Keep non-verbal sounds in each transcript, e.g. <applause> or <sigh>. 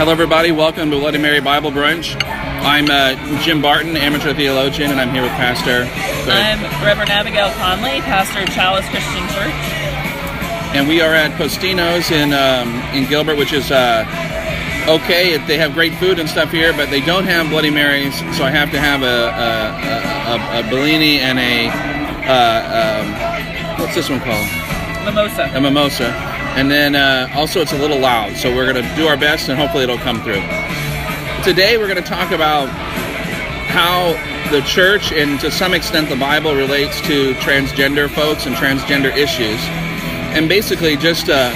Hello, everybody. Welcome to Bloody Mary Bible Brunch. I'm uh, Jim Barton, amateur theologian, and I'm here with Pastor. I'm Reverend Abigail Conley, pastor of Chalice Christian Church. and we are at Postino's in um, in Gilbert, which is uh, okay. They have great food and stuff here, but they don't have Bloody Marys, so I have to have a a, a, a Bellini and a uh, um, what's this one called? Mimosa. a mimosa. And then uh, also it's a little loud, so we're to do our best and hopefully it'll come through. Today we're to talk about how the church and to some extent the Bible relates to transgender folks and transgender issues. And basically, just uh,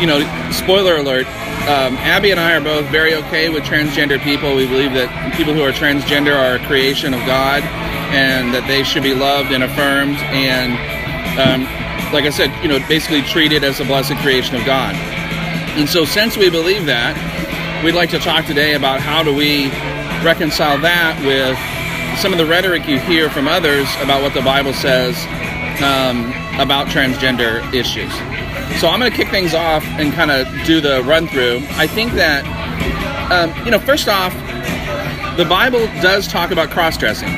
you know, spoiler alert. Um, Abby and I are both very okay with transgender people. We believe that people who are transgender are a creation of God, and that they should be loved and affirmed. And um, like I said, you know, basically treated as a blessed creation of God. And so, since we believe that, we'd like to talk today about how do we reconcile that with some of the rhetoric you hear from others about what the Bible says um, about transgender issues. So, I'm going to kick things off and kind of do the run through. I think that, um, you know, first off, the Bible does talk about cross dressing.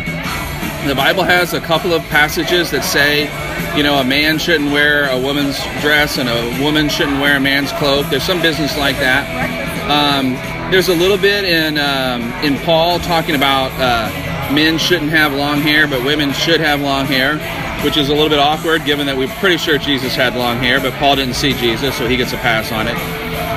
The Bible has a couple of passages that say, you know, a man shouldn't wear a woman's dress and a woman shouldn't wear a man's cloak. There's some business like that. Um, there's a little bit in um, in Paul talking about uh, men shouldn't have long hair, but women should have long hair, which is a little bit awkward given that we're pretty sure Jesus had long hair, but Paul didn't see Jesus, so he gets a pass on it.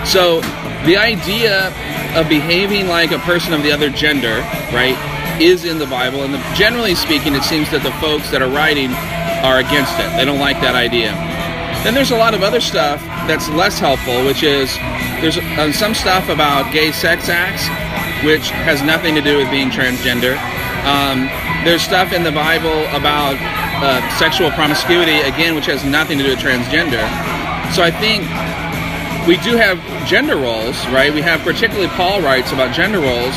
So the idea of behaving like a person of the other gender, right, is in the Bible, and the, generally speaking, it seems that the folks that are writing are against it. They don't like that idea. Then there's a lot of other stuff that's less helpful, which is there's uh, some stuff about gay sex acts, which has nothing to do with being transgender. Um, there's stuff in the Bible about uh, sexual promiscuity, again, which has nothing to do with transgender. So I think we do have gender roles, right? We have particularly Paul writes about gender roles,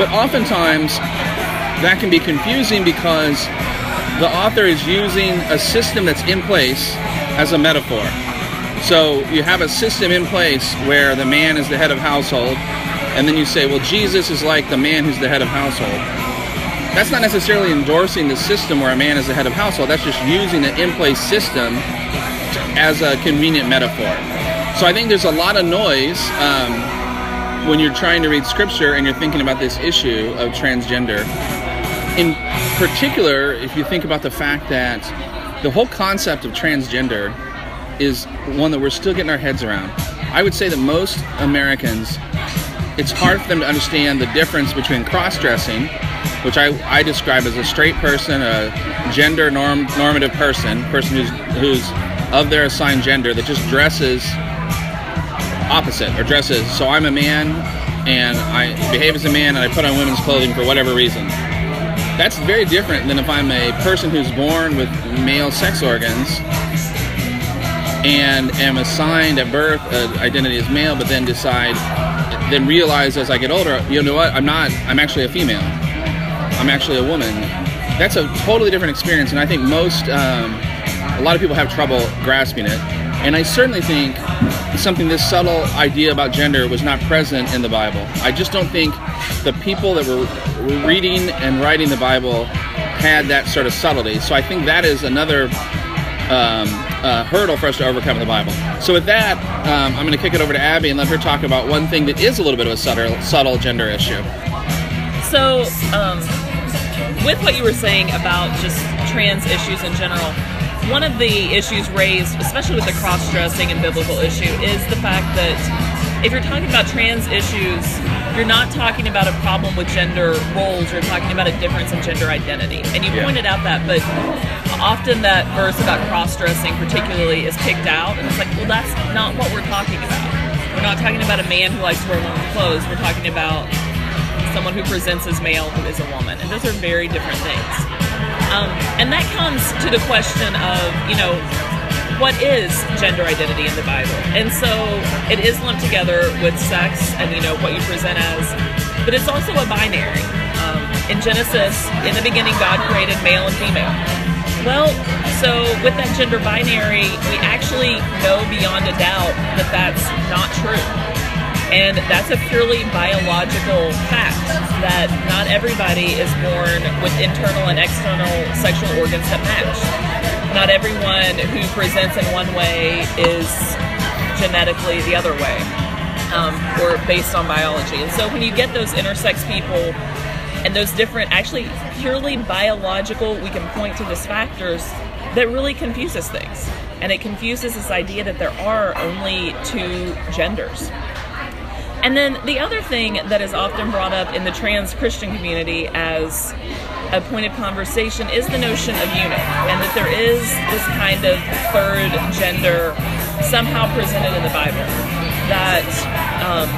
but oftentimes that can be confusing because the author is using a system that's in place as a metaphor. So you have a system in place where the man is the head of household, and then you say, well, Jesus is like the man who's the head of household. That's not necessarily endorsing the system where a man is the head of household. That's just using the in place system as a convenient metaphor. So I think there's a lot of noise um, when you're trying to read scripture and you're thinking about this issue of transgender. In particular, if you think about the fact that the whole concept of transgender is one that we're still getting our heads around. I would say that most Americans, it's hard for them to understand the difference between cross dressing, which I, I describe as a straight person, a gender norm, normative person, person who's, who's of their assigned gender that just dresses opposite or dresses. So I'm a man and I behave as a man and I put on women's clothing for whatever reason. That's very different than if I'm a person who's born with male sex organs and am assigned at birth an identity as male, but then decide, then realize as I get older, you know what? I'm not. I'm actually a female. I'm actually a woman. That's a totally different experience, and I think most, um, a lot of people have trouble grasping it. And I certainly think something this subtle idea about gender was not present in the Bible. I just don't think the people that were were reading and writing the Bible had that sort of subtlety. So I think that is another um, uh, hurdle for us to overcome the Bible. So with that, um, I'm going to kick it over to Abby and let her talk about one thing that is a little bit of a subtle, subtle gender issue. So, um, with what you were saying about just trans issues in general, one of the issues raised, especially with the cross dressing and biblical issue, is the fact that if you're talking about trans issues, you're not talking about a problem with gender roles, you're talking about a difference in gender identity. And you Yeah. pointed out that, but often that verse about cross dressing, particularly, is picked out, and it's like, well, that's not what we're talking about. We're not talking about a man who likes to wear women's clothes, we're talking about someone who presents as male who is a woman. And those are very different things. Um, and that comes to the question of, you know, what is gender identity in the Bible? And so it is lumped together with sex and, you know, what you present as, but it's also a binary. Um, in Genesis, in the beginning, God created male and female. Well, so with that gender binary, we actually know beyond a doubt that that's not true. And that's a purely biological fact that not everybody is born with internal and external sexual organs that match. Not everyone who presents in one way is genetically the other way um, or based on biology. And so when you get those intersex people and those different, actually purely biological, we can point to these factors that really confuses things. And it confuses this idea that there are only two genders. And then the other thing that is often brought up in the trans Christian community as a point of conversation is the notion of eunuch, and that there is this kind of third gender somehow presented in the Bible that um,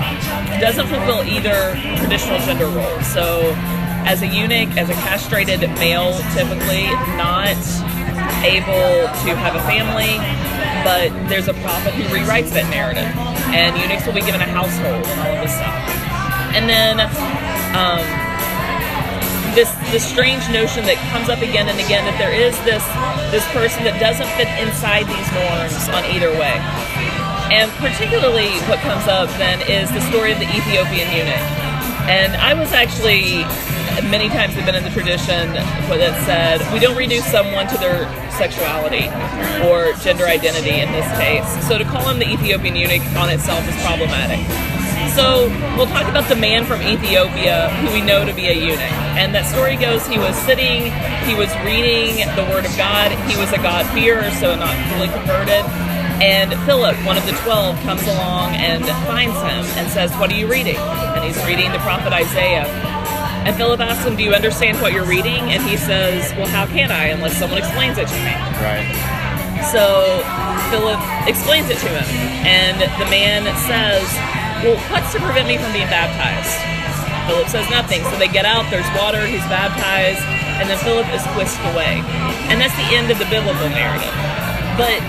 doesn't fulfill either traditional gender role. So, as a eunuch, as a castrated male, typically not able to have a family, but there's a prophet who rewrites that narrative, and eunuchs will be given a household and all of this stuff. And then um, this this strange notion that comes up again and again that there is this this person that doesn't fit inside these norms on either way. And particularly what comes up then is the story of the Ethiopian eunuch. And I was actually many times have been in the tradition that said we don't reduce someone to their sexuality or gender identity in this case. So to call him the Ethiopian eunuch on itself is problematic. So we'll talk about the man from Ethiopia who we know to be a eunuch. And that story goes he was sitting, he was reading the Word of God, he was a God-fearer, so not fully converted. And Philip, one of the twelve, comes along and finds him and says, What are you reading? And he's reading the prophet Isaiah. And Philip asks him, Do you understand what you're reading? And he says, Well, how can I unless someone explains it to me? Right. So Philip explains it to him. And the man says, Well, what's to prevent me from being baptized? Philip says nothing. So they get out, there's water, he's baptized, and then Philip is whisked away. And that's the end of the biblical narrative. But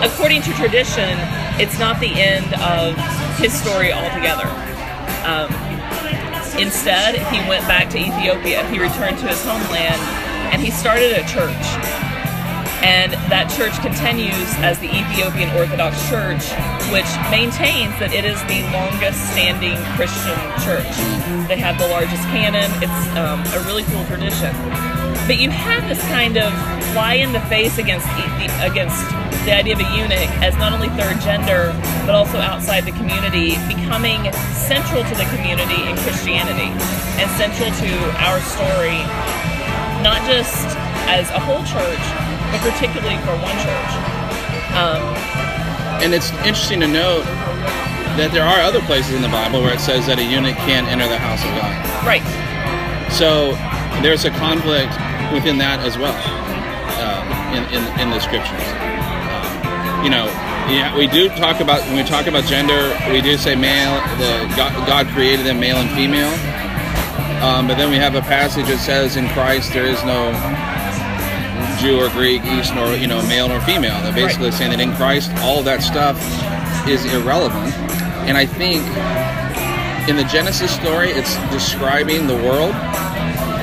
according to tradition, it's not the end of his story altogether. Um, instead, he went back to Ethiopia. He returned to his homeland and he started a church. And that church continues as the Ethiopian Orthodox Church, which maintains that it is the longest standing Christian church. They have the largest canon. It's um, a really cool tradition. But you have this kind of fly in the face against against the idea of a eunuch as not only third gender, but also outside the community, becoming central to the community in Christianity and central to our story, not just as a whole church, but particularly for one church. Um, and it's interesting to note that there are other places in the Bible where it says that a eunuch can't enter the house of God. Right. So there's a conflict within that as well uh, in, in, in the scriptures. Uh, you know, yeah, we do talk about when we talk about gender, we do say male. The God, God created them male and female. Um, but then we have a passage that says in Christ there is no Jew or Greek, East nor you know male nor female. They're basically right. saying that in Christ all that stuff is irrelevant. And I think in the Genesis story, it's describing the world,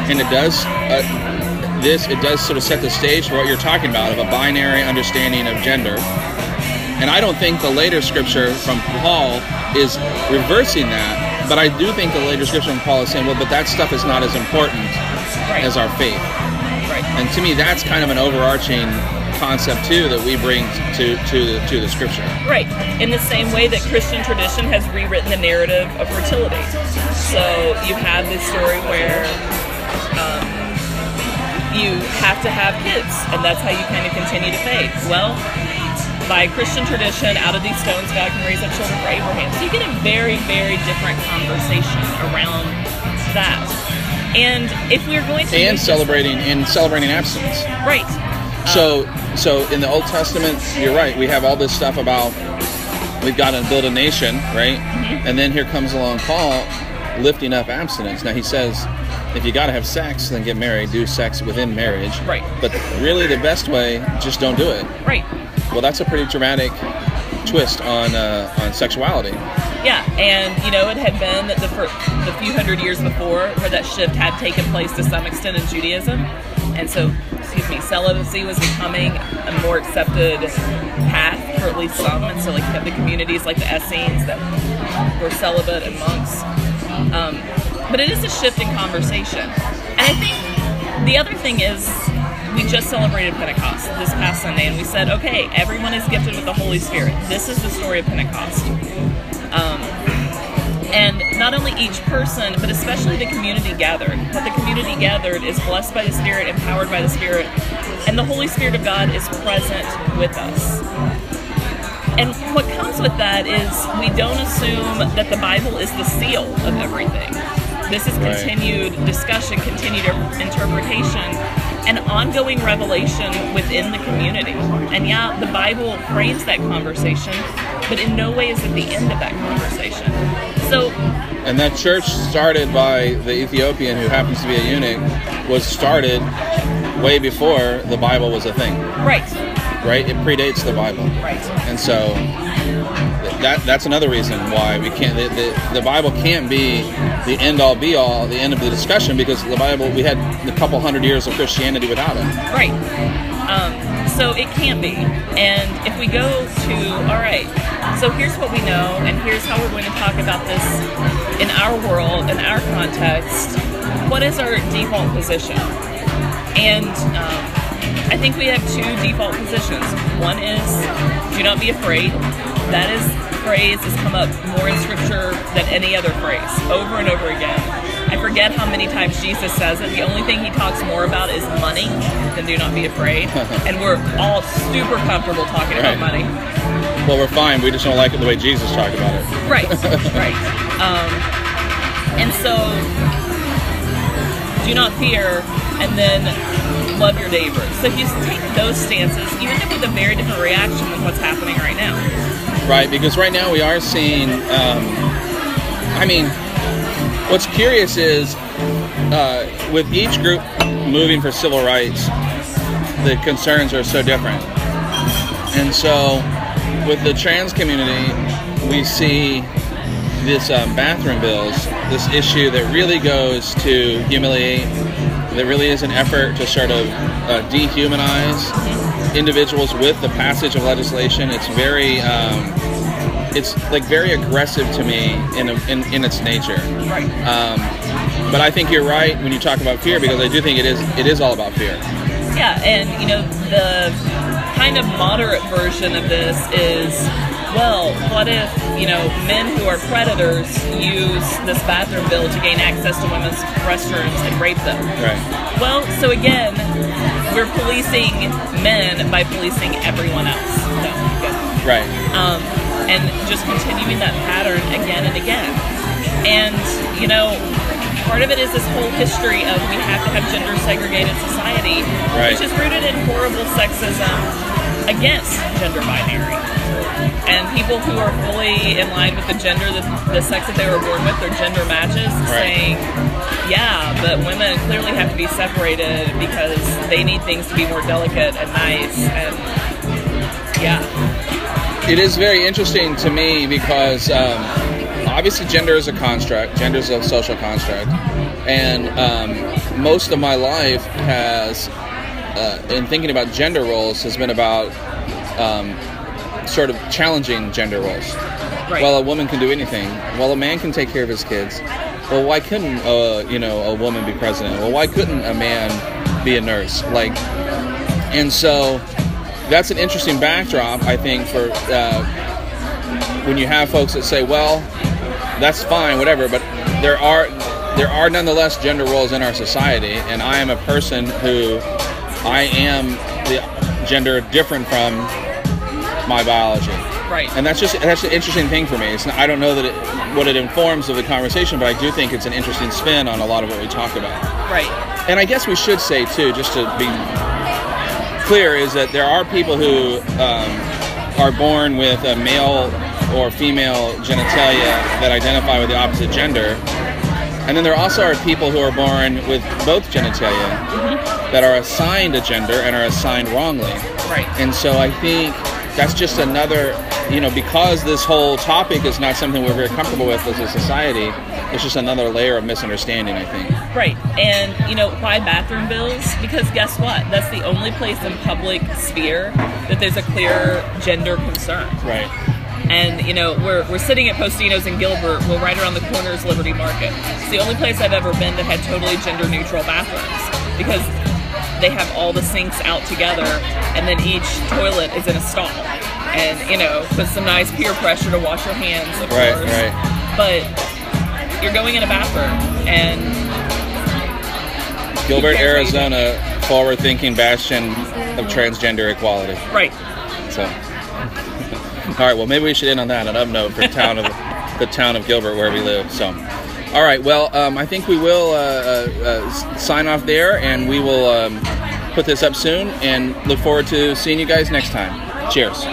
and it does uh, this. It does sort of set the stage for what you're talking about of a binary understanding of gender. And I don't think the later scripture from Paul is reversing that, but I do think the later scripture from Paul is saying, well, but that stuff is not as important right. as our faith. Right. And to me, that's kind of an overarching concept too that we bring to to the, to the scripture. Right. In the same way that Christian tradition has rewritten the narrative of fertility. So you have this story where you have to have kids, and that's how you kind of continue to faith. Well, by Christian tradition, out of these stones, God can raise up children for Abraham. So you get a very, very different conversation around that. And if we're going to and celebrating and celebrating abstinence, right? So, so in the Old Testament, you're right. We have all this stuff about we've got to build a nation, right? Mm-hmm. And then here comes along Paul lifting up abstinence. Now he says, if you got to have sex, then get married. Do sex within marriage, Right. But really, the best way, just don't do it. Right. Well, that's a pretty dramatic twist on uh, on sexuality. Yeah, and you know it had been the the few hundred years before where that shift had taken place to some extent in Judaism, and so excuse me, celibacy was becoming a more accepted path for at least some, and so like the communities like the Essenes that were celibate and monks. Um, but it is a shift in conversation. And I think the other thing is we just celebrated Pentecost this past Sunday, and we said, okay, everyone is gifted with the Holy Spirit. This is the story of Pentecost. Um, and not only each person, but especially the community gathered. That the community gathered is blessed by the Spirit, empowered by the Spirit, and the Holy Spirit of God is present with us. And what comes with that is we don't assume that the Bible is the seal of everything. This is Right. continued discussion, continued interpretation, and ongoing revelation within the community. And yeah, the Bible frames that conversation, but in no way is it the end of that conversation. So, And that church started by the Ethiopian who happens to be a eunuch was started way before the Bible was a thing, right, right? It predates the Bible. right. And so that that's another reason why we can't the, the, the Bible can't be the end all be all, the end of the discussion because the Bible we had a couple hundred years of Christianity without it. Right. Um, so it can't be. And if we go to, all right, so here's what we know, and here's how we're going to talk about this in our world, in our context. What is our default position? And um, I think we have two default positions. One is do not be afraid. That is phrase has come up more in scripture than any other phrase, over and over again. I forget how many times Jesus says it. The only thing he talks more about is money than do not be afraid. <laughs> and we're all super comfortable talking Right. about money. Well, we're fine. We just don't like it the way Jesus talked about it. Right, <laughs> right. Um, and so, do not fear, and then love your neighbor. So if you take those stances, you end up with a very different reaction with what's happening right now. Right, because right now we are seeing. Um, I mean, what's curious is uh, with each group moving for civil rights, the concerns are so different. And so, with the trans community, we see this um, bathroom bills, this issue that really goes to humiliate. There really is an effort to sort of uh, dehumanize individuals with the passage of legislation. It's very, um, it's like very aggressive to me in, in, in its nature. Um, but I think you're right when you talk about fear because I do think it is it is all about fear. Yeah, and you know, the kind of moderate version of this is well, what if, you know, men who are predators use this bathroom bill to gain access to women's restrooms and rape them? Right. Well, so again, we're policing men by policing everyone else. No, good. Right. Um, and just continuing that pattern again and again. And, you know, part of it is this whole history of we have to have gender segregated society, Right. which is rooted in horrible sexism against gender binary. And people who are fully in line with the gender, the, the sex that they were born with, their gender matches, Right. saying, yeah, but women clearly have to be separated because they need things to be more delicate and nice. And yeah, It is very interesting to me because um, obviously gender is a construct, gender is a social construct, and um, most of my life has, uh, in thinking about gender roles, has been about um, sort of challenging gender roles. right. Well, a woman can do anything. Well, a man can take care of his kids. Well, why couldn't uh, you know a woman be president? Well, why couldn't a man be a nurse? Like, and so that's an interesting backdrop, I think, for uh, when you have folks that say, "Well, that's fine, whatever," but there are there are nonetheless gender roles in our society, and I am a person who I am the gender different from my biology right. and that's just that's an interesting thing for me. It's not, I don't know that it, what it informs of the conversation, but I do think it's an interesting spin on a lot of what we talk about. right. And I guess we should say too, just to be clear, is that there are people who um, are born with a male or female genitalia that identify with the opposite gender. And then there also are people who are born with both genitalia mm-hmm. that are assigned a gender and are assigned wrongly. Right. And so I think that's just another, you know, because this whole topic is not something we're very comfortable with as a society, it's just another layer of misunderstanding, I think. Right. And, you know, why bathroom bills? Because guess what? That's the only place in public sphere that there's a clear gender concern. Right. And you know, we're, we're sitting at Postino's in Gilbert. Well, right around the corner is Liberty Market. It's the only place I've ever been that had totally gender neutral bathrooms because they have all the sinks out together, and then each toilet is in a stall. And you know, put some nice peer pressure to wash your hands, of Right, course. right. But you're going in a bathroom, and Gilbert, Arizona, forward-thinking bastion of transgender equality. right, So, all right. Well, maybe we should end on that an up note for town of the town of Gilbert where we live. So, all right. Well, um, I think we will uh, uh, sign off there, and we will um, put this up soon, and look forward to seeing you guys next time. Cheers.